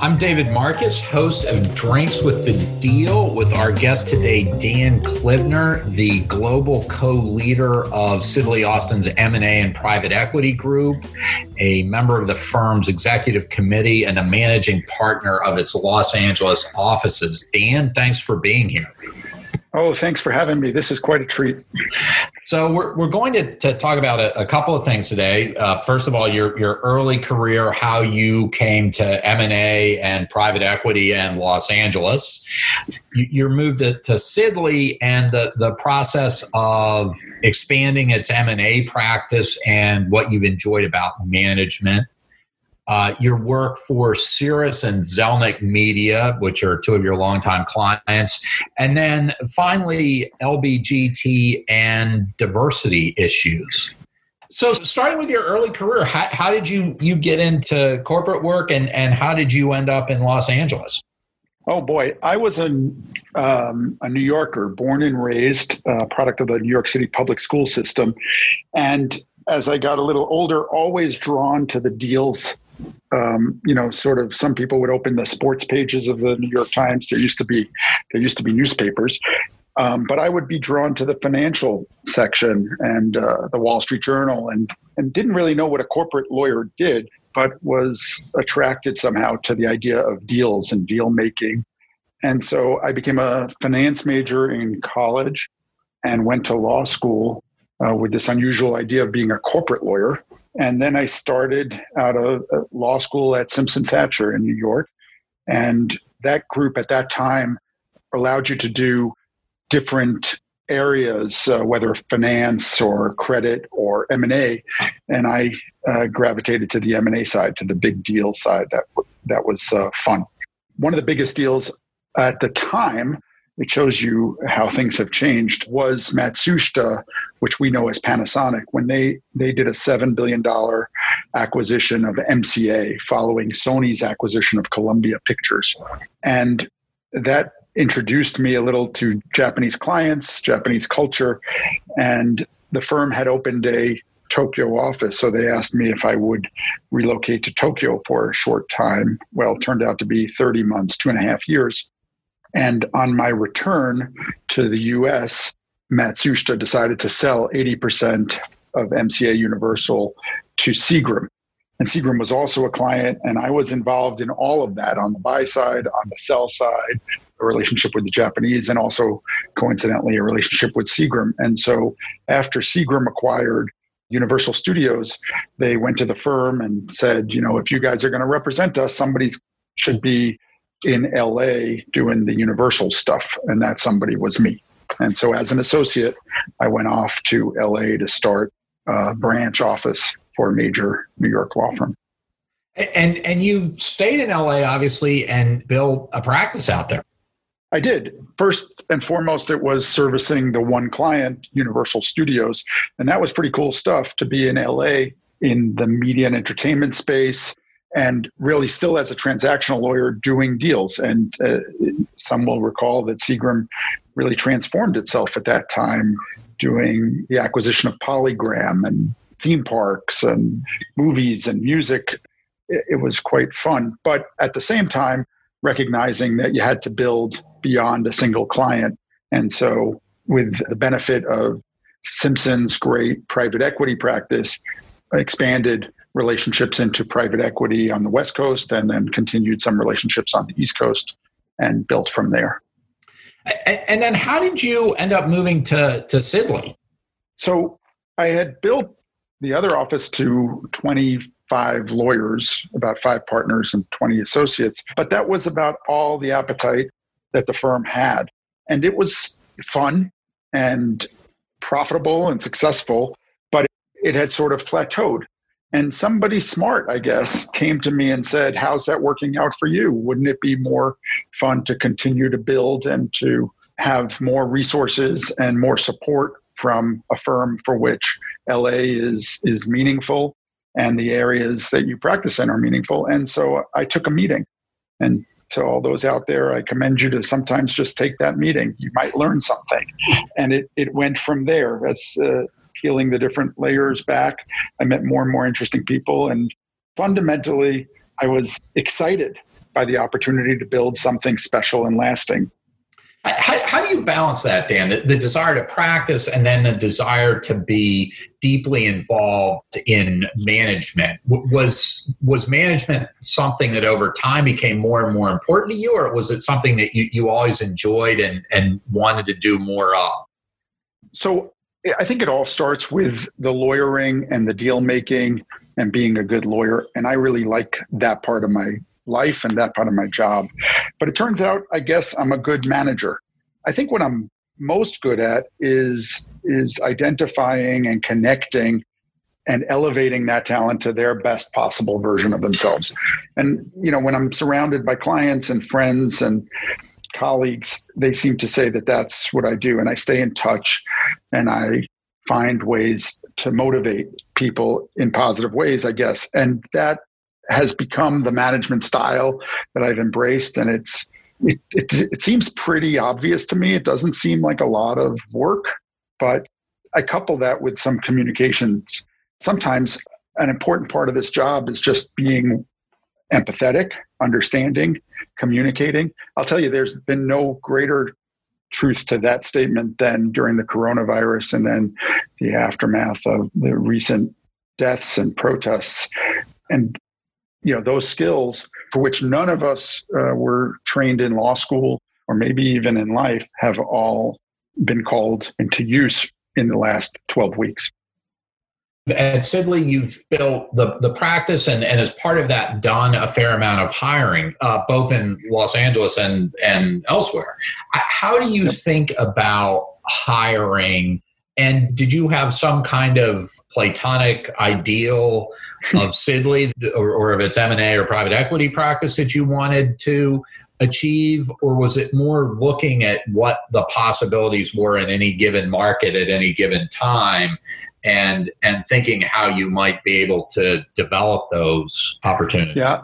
I'm David Marcus, host of Drinks with the Deal, with our guest today, Dan Clivner, the global co-leader of Sidley Austin's M&A and private equity group, a member of the firm's executive committee, and a managing partner of its Los Angeles offices. Dan, thanks for being here. Oh, thanks for having me. This is quite a treat. So we're, we're going to, to talk about a, a couple of things today. Uh, first of all, your your early career, how you came to M and A and private equity and Los Angeles. Your move to, to Sidley and the the process of expanding its M and A practice and what you've enjoyed about management uh, your work for Siris and Zelnick Media, which are two of your longtime clients, and then finally LBGT and diversity issues. So, starting with your early career, how, how did you you get into corporate work, and and how did you end up in Los Angeles? Oh boy, I was a, um, a New Yorker, born and raised, uh, product of the New York City public school system, and as I got a little older, always drawn to the deals um, you know, sort of some people would open the sports pages of the New York Times. There used to be there used to be newspapers, um, but I would be drawn to the financial section and uh, the Wall Street Journal, and and didn't really know what a corporate lawyer did, but was attracted somehow to the idea of deals and deal making. And so I became a finance major in college and went to law school uh, with this unusual idea of being a corporate lawyer and then I started out of uh, law school at Simpson Thacher in New York. And that group at that time allowed you to do different areas, uh, whether finance or credit or M&A. And I uh, gravitated to the M&A side, to the big deal side. That, that was uh, fun. One of the biggest deals at the time it shows you how things have changed was Matsushita, which we know as Panasonic, when they, they did a $7 billion acquisition of MCA following Sony's acquisition of Columbia Pictures. And that introduced me a little to Japanese clients, Japanese culture, and the firm had opened a Tokyo office. So they asked me if I would relocate to Tokyo for a short time. Well, turned out to be 30 months, two and a half years. And on my return to the US, Matsushita decided to sell 80% of MCA Universal to Seagram. And Seagram was also a client, and I was involved in all of that on the buy side, on the sell side, a relationship with the Japanese, and also coincidentally a relationship with Seagram. And so after Seagram acquired Universal Studios, they went to the firm and said, you know, if you guys are going to represent us, somebody should be in LA doing the Universal stuff, and that somebody was me. And so, as an associate, I went off to LA to start a branch office for a major New York law firm. And and you stayed in LA, obviously, and built a practice out there. I did. First and foremost, it was servicing the one client, Universal Studios, and that was pretty cool stuff to be in LA in the media and entertainment space and really still as a transactional lawyer doing deals. And uh, some will recall that Seagram really transformed itself at that time, doing the acquisition of Polygram and theme parks and movies and music. It, it was quite fun. But at the same time, recognizing that you had to build beyond a single client. And so, with the benefit of Simpson's great private equity practice, expanded relationships into private equity on the West Coast and then continued some relationships on the East Coast and built from there. And then how did you end up moving to, to Sidley? So I had built the other office to 25 lawyers, about five partners and 20 associates, but that was about all the appetite that the firm had. And it was fun and profitable and successful, but it had sort of plateaued. And somebody smart, I guess, came to me and said, How's that working out for you? Wouldn't it be more fun to continue to build and to have more resources and more support from a firm for which LA is, is meaningful and the areas that you practice in are meaningful? And so I took a meeting. And to all those out there, I commend you to sometimes just take that meeting. You might learn something. And it, it went from there. That's uh, peeling the different layers back. I met more and more interesting people. And fundamentally, I was excited by the opportunity to build something special and lasting. How, how, do you balance that, Dan? The, the, desire to practice and then the desire to be deeply involved in management. Was was management something that over time became more and more important to you, or was it something that you, you always enjoyed and, and wanted to do more of? So I think it all starts with the lawyering and the deal making and being a good lawyer. And I really like that part of my life and that part of my job. But it turns out, I guess, I'm a good manager. I think what I'm most good at is is identifying and connecting and elevating that talent to their best possible version of themselves. And you know, when I'm surrounded by clients and friends and colleagues, they seem to say that that's what I do, and I stay in touch, and I find ways to motivate people in positive ways, I guess. And that has become the management style that I've embraced, and it's it, it, it seems pretty obvious to me. It doesn't seem like a lot of work, but I couple that with some communications. Sometimes an important part of this job is just being empathetic, understanding, communicating. I'll tell you, there's been no greater truth to that statement than during the coronavirus and then the aftermath of the recent deaths and protests. And you know those skills for which none of us uh, were trained in law school or maybe even in life have all been called into use in the last 12 weeks at Sidley, you've built the, the practice and, and as part of that done a fair amount of hiring, uh, both in Los Angeles and, and elsewhere. How do you think about hiring? And did you have some kind of platonic ideal of Sidley or, or of its M&A or private equity practice that you wanted to achieve? Or was it more looking at what the possibilities were in any given market at any given time and and thinking how you might be able to develop those opportunities. Yeah.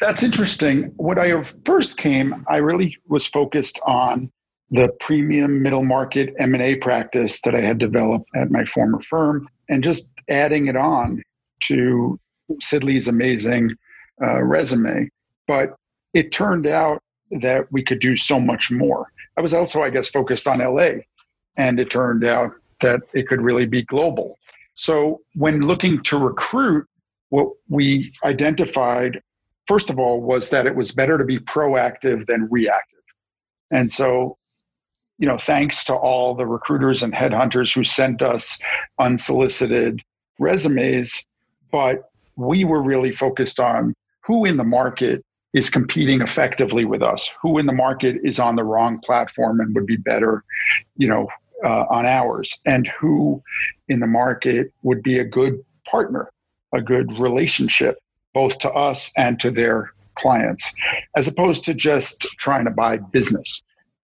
That's interesting. When I first came, I really was focused on the premium middle market M&A practice that I had developed at my former firm and just adding it on to Sidley's amazing uh, resume. But it turned out that we could do so much more. I was also, I guess, focused on LA. And it turned out that it could really be global. So when looking to recruit, what we identified, first of all, was that it was better to be proactive than reactive. And so, you know, thanks to all the recruiters and headhunters who sent us unsolicited resumes, but we were really focused on who in the market is competing effectively with us, who in the market is on the wrong platform and would be better, you know, uh, on ours and who in the market would be a good partner, a good relationship, both to us and to their clients, as opposed to just trying to buy business.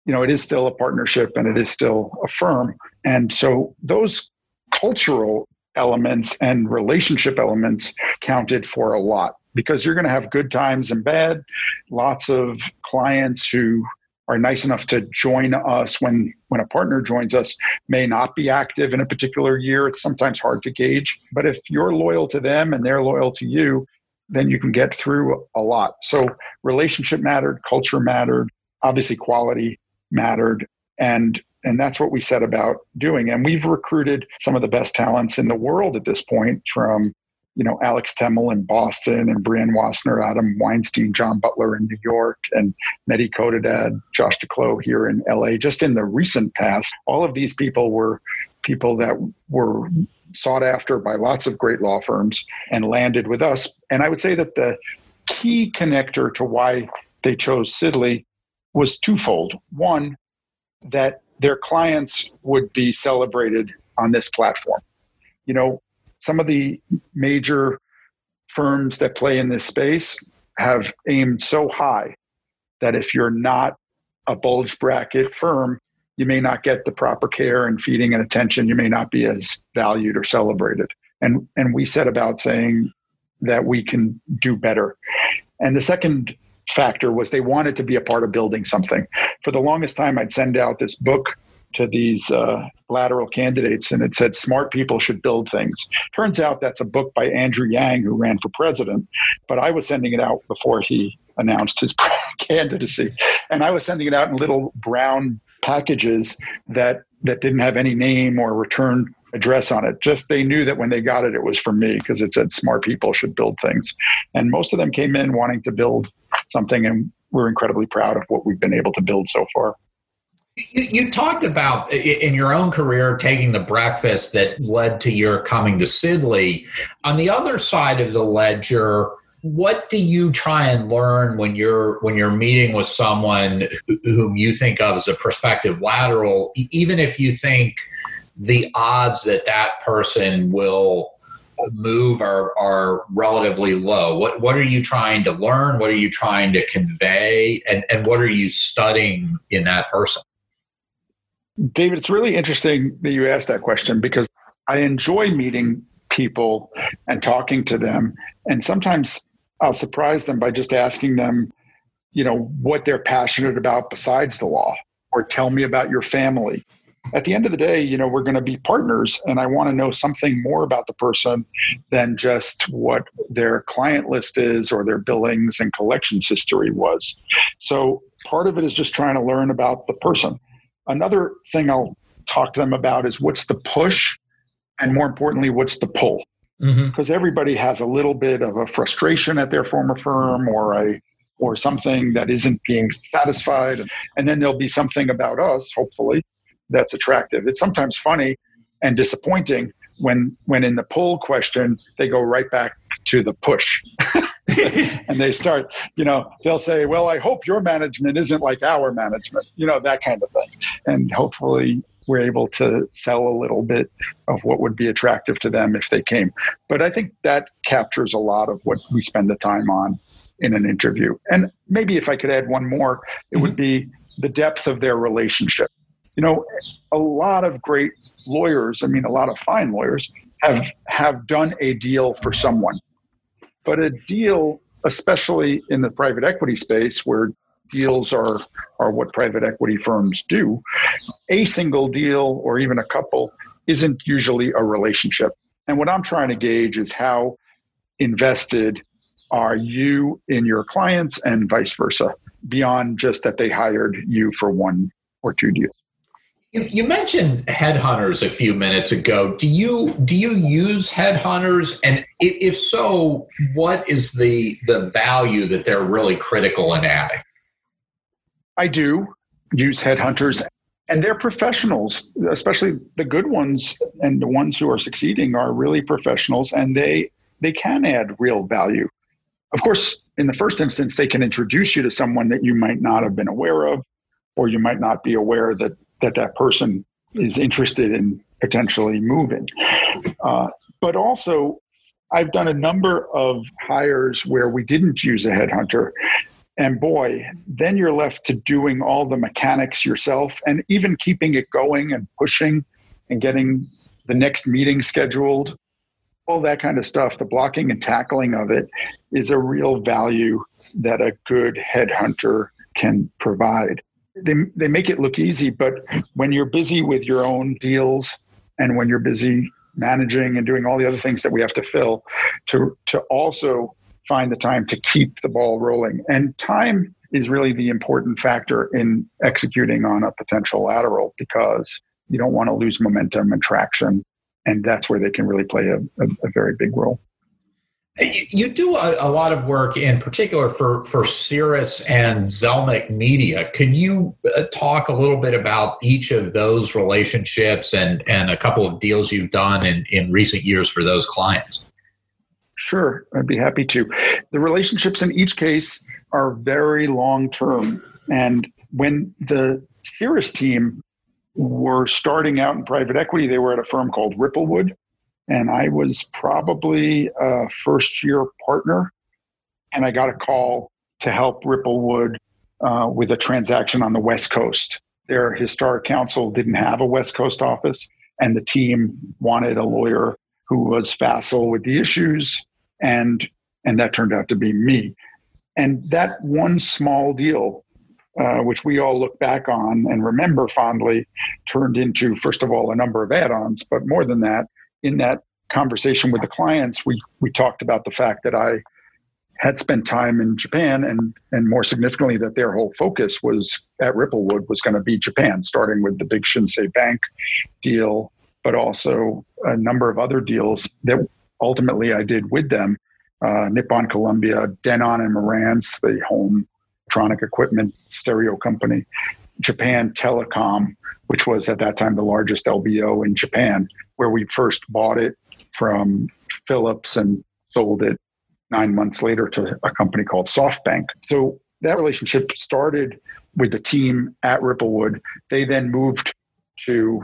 You know, it is still a partnership and it is still a firm. And so those cultural elements and relationship elements counted for a lot because you're going to have good times and bad. Lots of clients who are nice enough to join us when when a partner joins us may not be active in a particular year. It's sometimes hard to gauge. But if you're loyal to them and they're loyal to you then you can get through a lot. So relationship mattered culture mattered obviously quality mattered and and that's what we set about doing. And we've recruited some of the best talents in the world at this point from you know, Alex Temmel in Boston and Brian Wassner, Adam Weinstein, John Butler in New York, and Mehdi Khodadad, Josh DuClos here in LA. Just in the recent past, all of these people were people that were sought after by lots of great law firms and landed with us. And I would say that the key connector to why they chose Sidley was twofold. One, that their clients would be celebrated on this platform. You know, some of the major firms that play in this space have aimed so high that if you're not a bulge bracket firm, you may not get the proper care and feeding and attention. You may not be as valued or celebrated. And, and we set about saying that we can do better. And the second factor was they wanted to be a part of building something. For the longest time, I'd send out this book to these uh, lateral candidates, and it said smart people should build things. Turns out that's a book by Andrew Yang, who ran for president, but I was sending it out before he announced his candidacy, and I was sending it out in little brown packages that that didn't have any name or return address on it. Just they knew that when they got it, it was for me because it said smart people should build things, and most of them came in wanting to build something, and we're incredibly proud of what we've been able to build so far. You, you, talked about in your own career taking the breakfast that led to your coming to Sidley. On the other side of the ledger, what do you try and learn when you're when you're meeting with someone whom you think of as a prospective lateral, even if you think the odds that that person will move are are relatively low. What what are you trying to learn? What are you trying to convey? And and what are you studying in that person? David, it's really interesting that you asked that question because I enjoy meeting people and talking to them. And sometimes I'll surprise them by just asking them, you know, what they're passionate about besides the law, or tell me about your family. At the end of the day, you know, we're going to be partners, and I want to know something more about the person than just what their client list is or their billings and collections history was. So part of it is just trying to learn about the person. Another thing I'll talk to them about is what's the push, and more importantly, what's the pull. Because mm-hmm. everybody has a little bit of a frustration at their former firm or a or something that isn't being satisfied, and then there'll be something about us, hopefully, that's attractive. It's sometimes funny and disappointing when when in the pull question they go right back to the push. And they start you know they'll say well i hope your management isn't like our management you know that kind of thing. And hopefully we're able to sell a little bit of what would be attractive to them if they came. But i think that captures a lot of what we spend the time on in an interview. And maybe if i could add one more it would mm-hmm. be the depth of their relationship. You know a lot of great lawyers i mean a lot of fine lawyers have have done a deal for someone but a deal, especially in the private equity space where deals are are what private equity firms do, a single deal or even a couple isn't usually a relationship. And what I'm trying to gauge is how invested are you in your clients and vice versa, beyond just that they hired you for one or two deals. You, you mentioned headhunters a few minutes ago. Do you do you use headhunters, and if, so, what is the the value that they're really critical in adding? I do use headhunters, and they're professionals, especially the good ones and the ones who are succeeding are really professionals, and they they can add real value. Of course, in the first instance, they can introduce you to someone that you might not have been aware of, or you might not be aware that that that person is interested in potentially moving. Uh, but also, I've done a number of hires where we didn't use a headhunter. And boy, then you're left to doing all the mechanics yourself and even keeping it going and pushing and getting the next meeting scheduled. All that kind of stuff, the blocking and tackling of it is a real value that a good headhunter can provide they, they make it look easy, but when you're busy with your own deals and when you're busy managing and doing all the other things that we have to fill, to to also find the time to keep the ball rolling. And time is really the important factor in executing on a potential lateral because you don't want to lose momentum and traction. And that's where they can really play a, a, a very big role. You do a, a, lot of work in particular for, for Siris and Zelnick Media. Can you uh, talk a little bit about each of those relationships and, and a couple of deals you've done in, in recent years for those clients? Sure, I'd be happy to. The relationships in each case are very long term. And when the Siris team were starting out in private equity, they were at a firm called Ripplewood and I was probably a first year partner. And I got a call to help Ripplewood uh, with a transaction on the West Coast. Their historic counsel didn't have a West Coast office, and the team wanted a lawyer who was facile with the issues, and and that turned out to be me. And that one small deal uh, which we all look back on and remember fondly, turned into, first of all, a number of add ons. But more than that, in that conversation with the clients, we, we talked about the fact that I had spent time in Japan and, and more significantly, that their whole focus was at Ripplewood was going to be Japan, starting with the big Shinsei Bank deal, but also a number of other deals that ultimately I did with them. Uh, Nippon Columbia, Denon and Marantz, the home electronic equipment stereo company, Japan Telecom, which was at that time the largest LBO in Japan, where we first bought it from Philips and sold it nine months later to a company called SoftBank. So that relationship started with the team at Ripplewood. They then moved to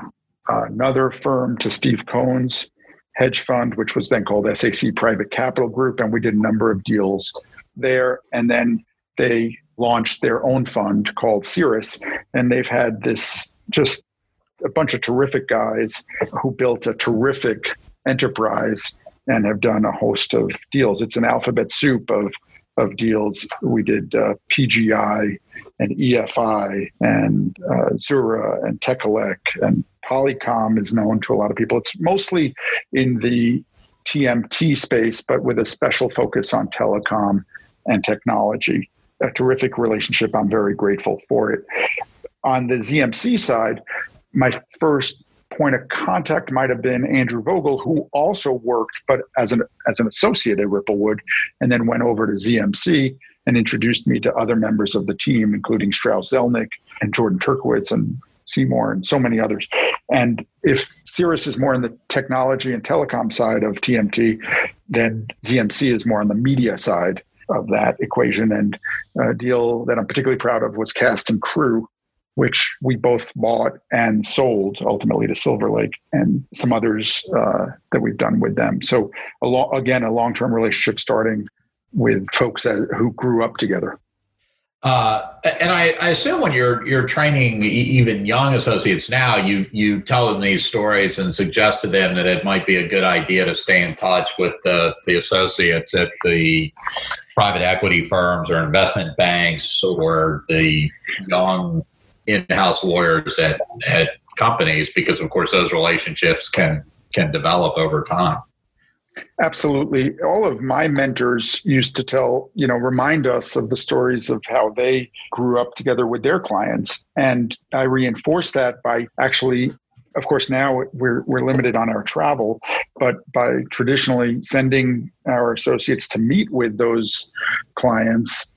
another firm, to Steve Cohen's hedge fund, which was then called SAC Private Capital Group, and we did a number of deals there. And then they launched their own fund called Siris, and they've had this just a bunch of terrific guys who built a terrific enterprise and have done a host of deals. It's an alphabet soup of of deals. We did uh, PGI and EFI and uh, Xura and Tekelec and Polycom is known to a lot of people. It's mostly in the TMT space, but with a special focus on telecom and technology a terrific relationship. I'm very grateful for it. On the ZMC side, my first point of contact might have been Andrew Vogel, who also worked, but as an as an associate at Ripplewood, and then went over to ZMC and introduced me to other members of the team, including Strauss Zelnick and Jordan Turkowitz and Seymour and so many others. And if Siris is more on the technology and telecom side of TMT, then ZMC is more on the media side of that equation. And a deal that I'm particularly proud of was Cast and Crew, which we both bought and sold ultimately to Silver Lake and some others uh, that we've done with them. So, a lo- again, a long term relationship starting with folks that, who grew up together. Uh, and I, I, assume when you're you're training even young associates now, you you tell them these stories and suggest to them that it might be a good idea to stay in touch with the the associates at the private equity firms or investment banks or the young in-house lawyers at, at companies because of course those relationships can can develop over time absolutely. All of my mentors used to tell you know remind us of the stories of how they grew up together with their clients. And i reinforce that by actually of course, now we're, we're limited on our travel, but by traditionally sending our associates to meet with those clients,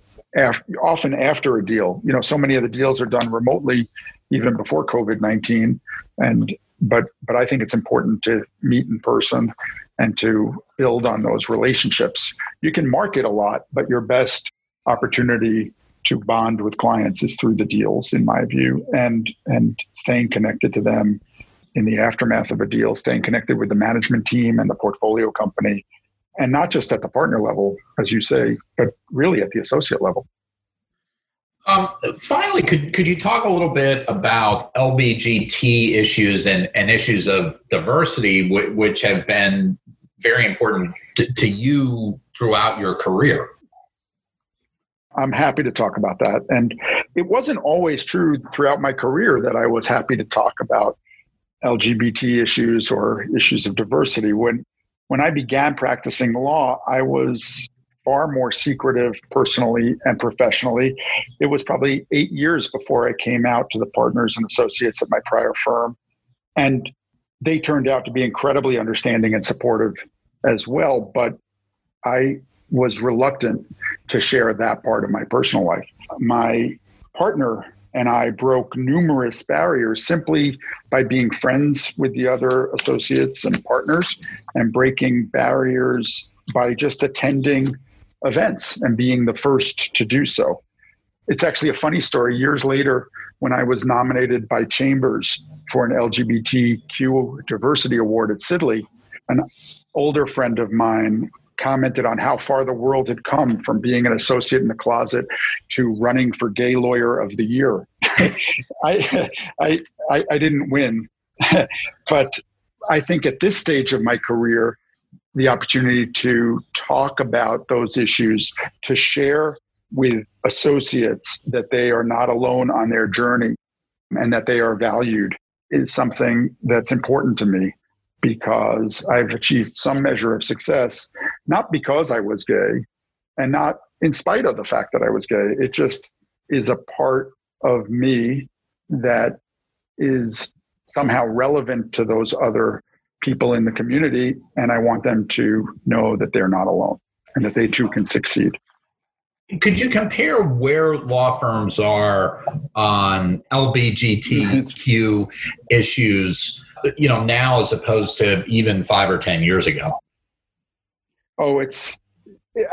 often after a deal. You know, so many of the deals are done remotely, even before COVID nineteen, and but but I think it's important to meet in person and to build on those relationships. You can market a lot, but your best opportunity to bond with clients is through the deals, in my view, and and staying connected to them in the aftermath of a deal, staying connected with the management team and the portfolio company, and not just at the partner level, as you say, but really at the associate level. Um, finally, could could you talk a little bit about LBGT issues and, and issues of diversity, w- which have been very important to, to you throughout your career? I'm happy to talk about that. And it wasn't always true throughout my career that I was happy to talk about LGBT issues or issues of diversity. When when I began practicing law, I was far more secretive personally and professionally. It was probably eight years before I came out to the partners and associates at my prior firm. And they turned out to be incredibly understanding and supportive as well. But I was reluctant to share that part of my personal life. My partner and I broke numerous barriers simply by being friends with the other associates and partners and breaking barriers by just attending events and being the first to do so. It's actually a funny story. Years later, when I was nominated by Chambers for an LGBTQ diversity award at Sidley, an older friend of mine commented on how far the world had come from being an associate in the closet to running for gay lawyer of the year. I, I, I, I didn't win, but I think at this stage of my career, the opportunity to talk about those issues, to share with associates that they are not alone on their journey and that they are valued is something that's important to me because I've achieved some measure of success, not because I was gay and not in spite of the fact that I was gay. It just is a part of me that is somehow relevant to those other people in the community. And I want them to know that they're not alone and that they too can succeed. Could you compare where law firms are on LBGTQ issues, you know, now as opposed to even five or 10 years ago? Oh, it's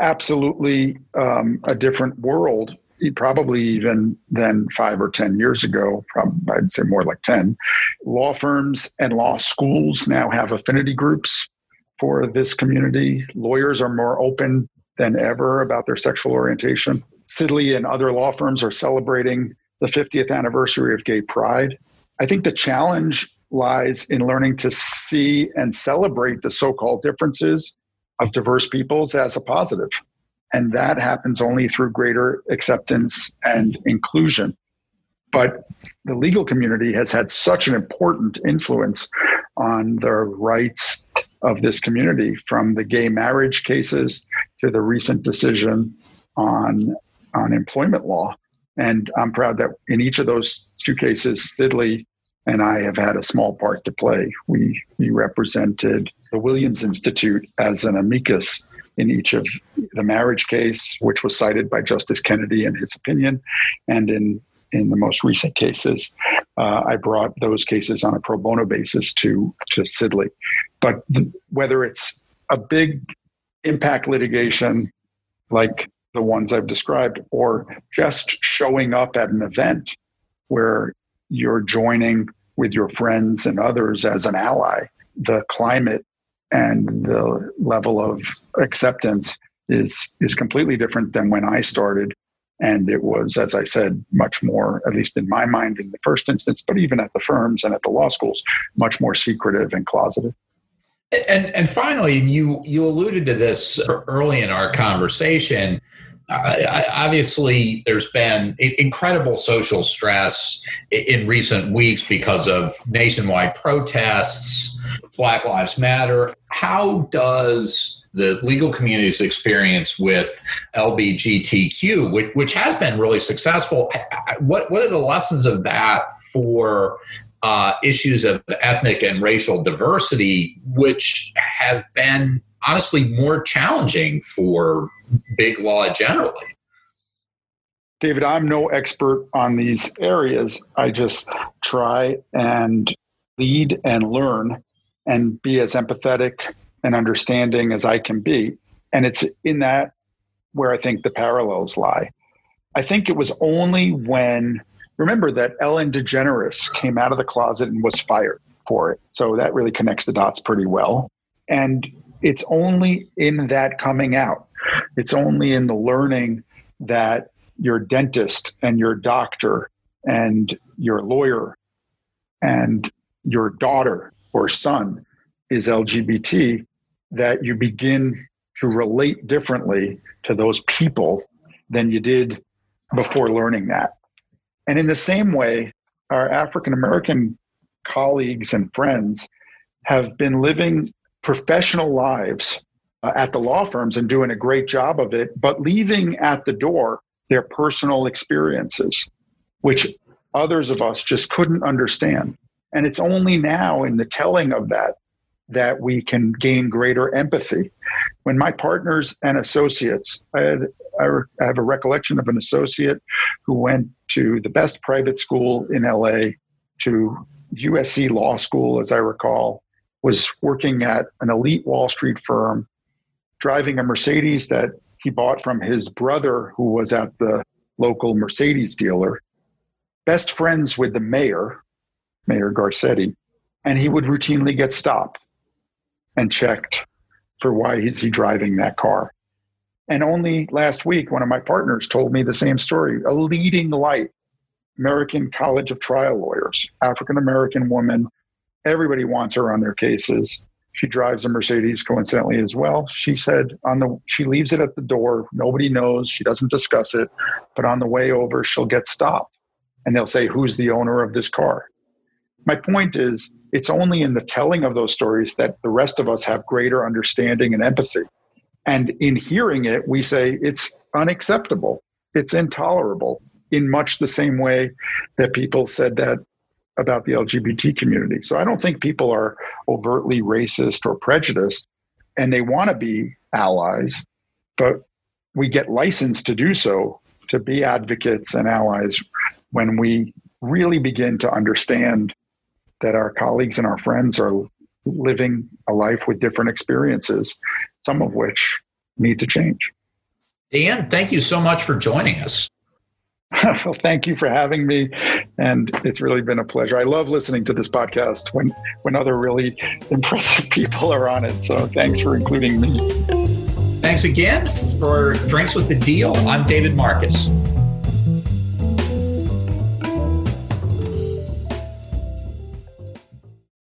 absolutely um, a different world, probably even than five or 10 years ago. Probably, I'd say more like 10. Law firms and law schools now have affinity groups for this community. Lawyers are more open than ever about their sexual orientation. Sidley and other law firms are celebrating the 50th anniversary of Gay Pride. I think the challenge lies in learning to see and celebrate the so called differences of diverse peoples as a positive. And that happens only through greater acceptance and inclusion. But the legal community has had such an important influence on the rights of this community from the gay marriage cases to the recent decision on on employment law. And I'm proud that in each of those two cases, Sidley and I have had a small part to play. We we represented the Williams Institute as an amicus in each of the marriage case, which was cited by Justice Kennedy in his opinion, and in in the most recent cases, uh, I brought those cases on a pro bono basis to to Sidley. But th- whether it's a big impact litigation like the ones I've described, or just showing up at an event where you're joining with your friends and others as an ally, the climate and the level of acceptance is is completely different than when I started. And it was, as I said, much more, at least in my mind, in the first instance, but even at the firms and at the law schools, much more secretive and closeted. And and finally, you you alluded to this early in our conversation. Uh, obviously, there's been incredible social stress in recent weeks because of nationwide protests, Black Lives Matter. How does the legal community's experience with LBGTQ, which, which has been really successful, what, what are the lessons of that for uh, issues of ethnic and racial diversity, which have been honestly more challenging for big law generally. David, I'm no expert on these areas. I just try and lead and learn and be as empathetic and understanding as I can be. And it's in that where I think the parallels lie. I think it was only when, remember that Ellen DeGeneres came out of the closet and was fired for it. So that really connects the dots pretty well. And it's only in that coming out, it's only in the learning that your dentist and your doctor and your lawyer and your daughter or son is LGBT that you begin to relate differently to those people than you did before learning that. And in the same way, our African American colleagues and friends have been living professional lives uh, at the law firms and doing a great job of it, but leaving at the door their personal experiences, which others of us just couldn't understand. And it's only now in the telling of that that we can gain greater empathy. When my partners and associates, I, had, I have a recollection of an associate who went to the best private school in LA, to USC Law School, as I recall, was working at an elite Wall Street firm, driving a Mercedes that he bought from his brother, who was at the local Mercedes dealer, best friends with the mayor, Mayor Garcetti, and he would routinely get stopped and checked for why is he driving that car. And only last week, one of my partners told me the same story. A leading light, American College of Trial Lawyers, African American woman Everybody wants her on their cases. She drives a Mercedes coincidentally as well. She said on the she leaves it at the door. Nobody knows. She doesn't discuss it, but on the way over she'll get stopped and they'll say who's the owner of this car. My point is it's only in the telling of those stories that the rest of us have greater understanding and empathy. And in hearing it, we say it's unacceptable. It's intolerable in much the same way that people said that about the LGBT community. So I don't think people are overtly racist or prejudiced and they want to be allies, but we get licensed to do so to be advocates and allies when we really begin to understand that our colleagues and our friends are living a life with different experiences, some of which need to change. Dan, thank you so much for joining us. well, thank you for having me, and it's really been a pleasure. I love listening to this podcast when when other really impressive people are on it. So, thanks for including me. Thanks again for Drinks with the Deal. I'm David Marcus.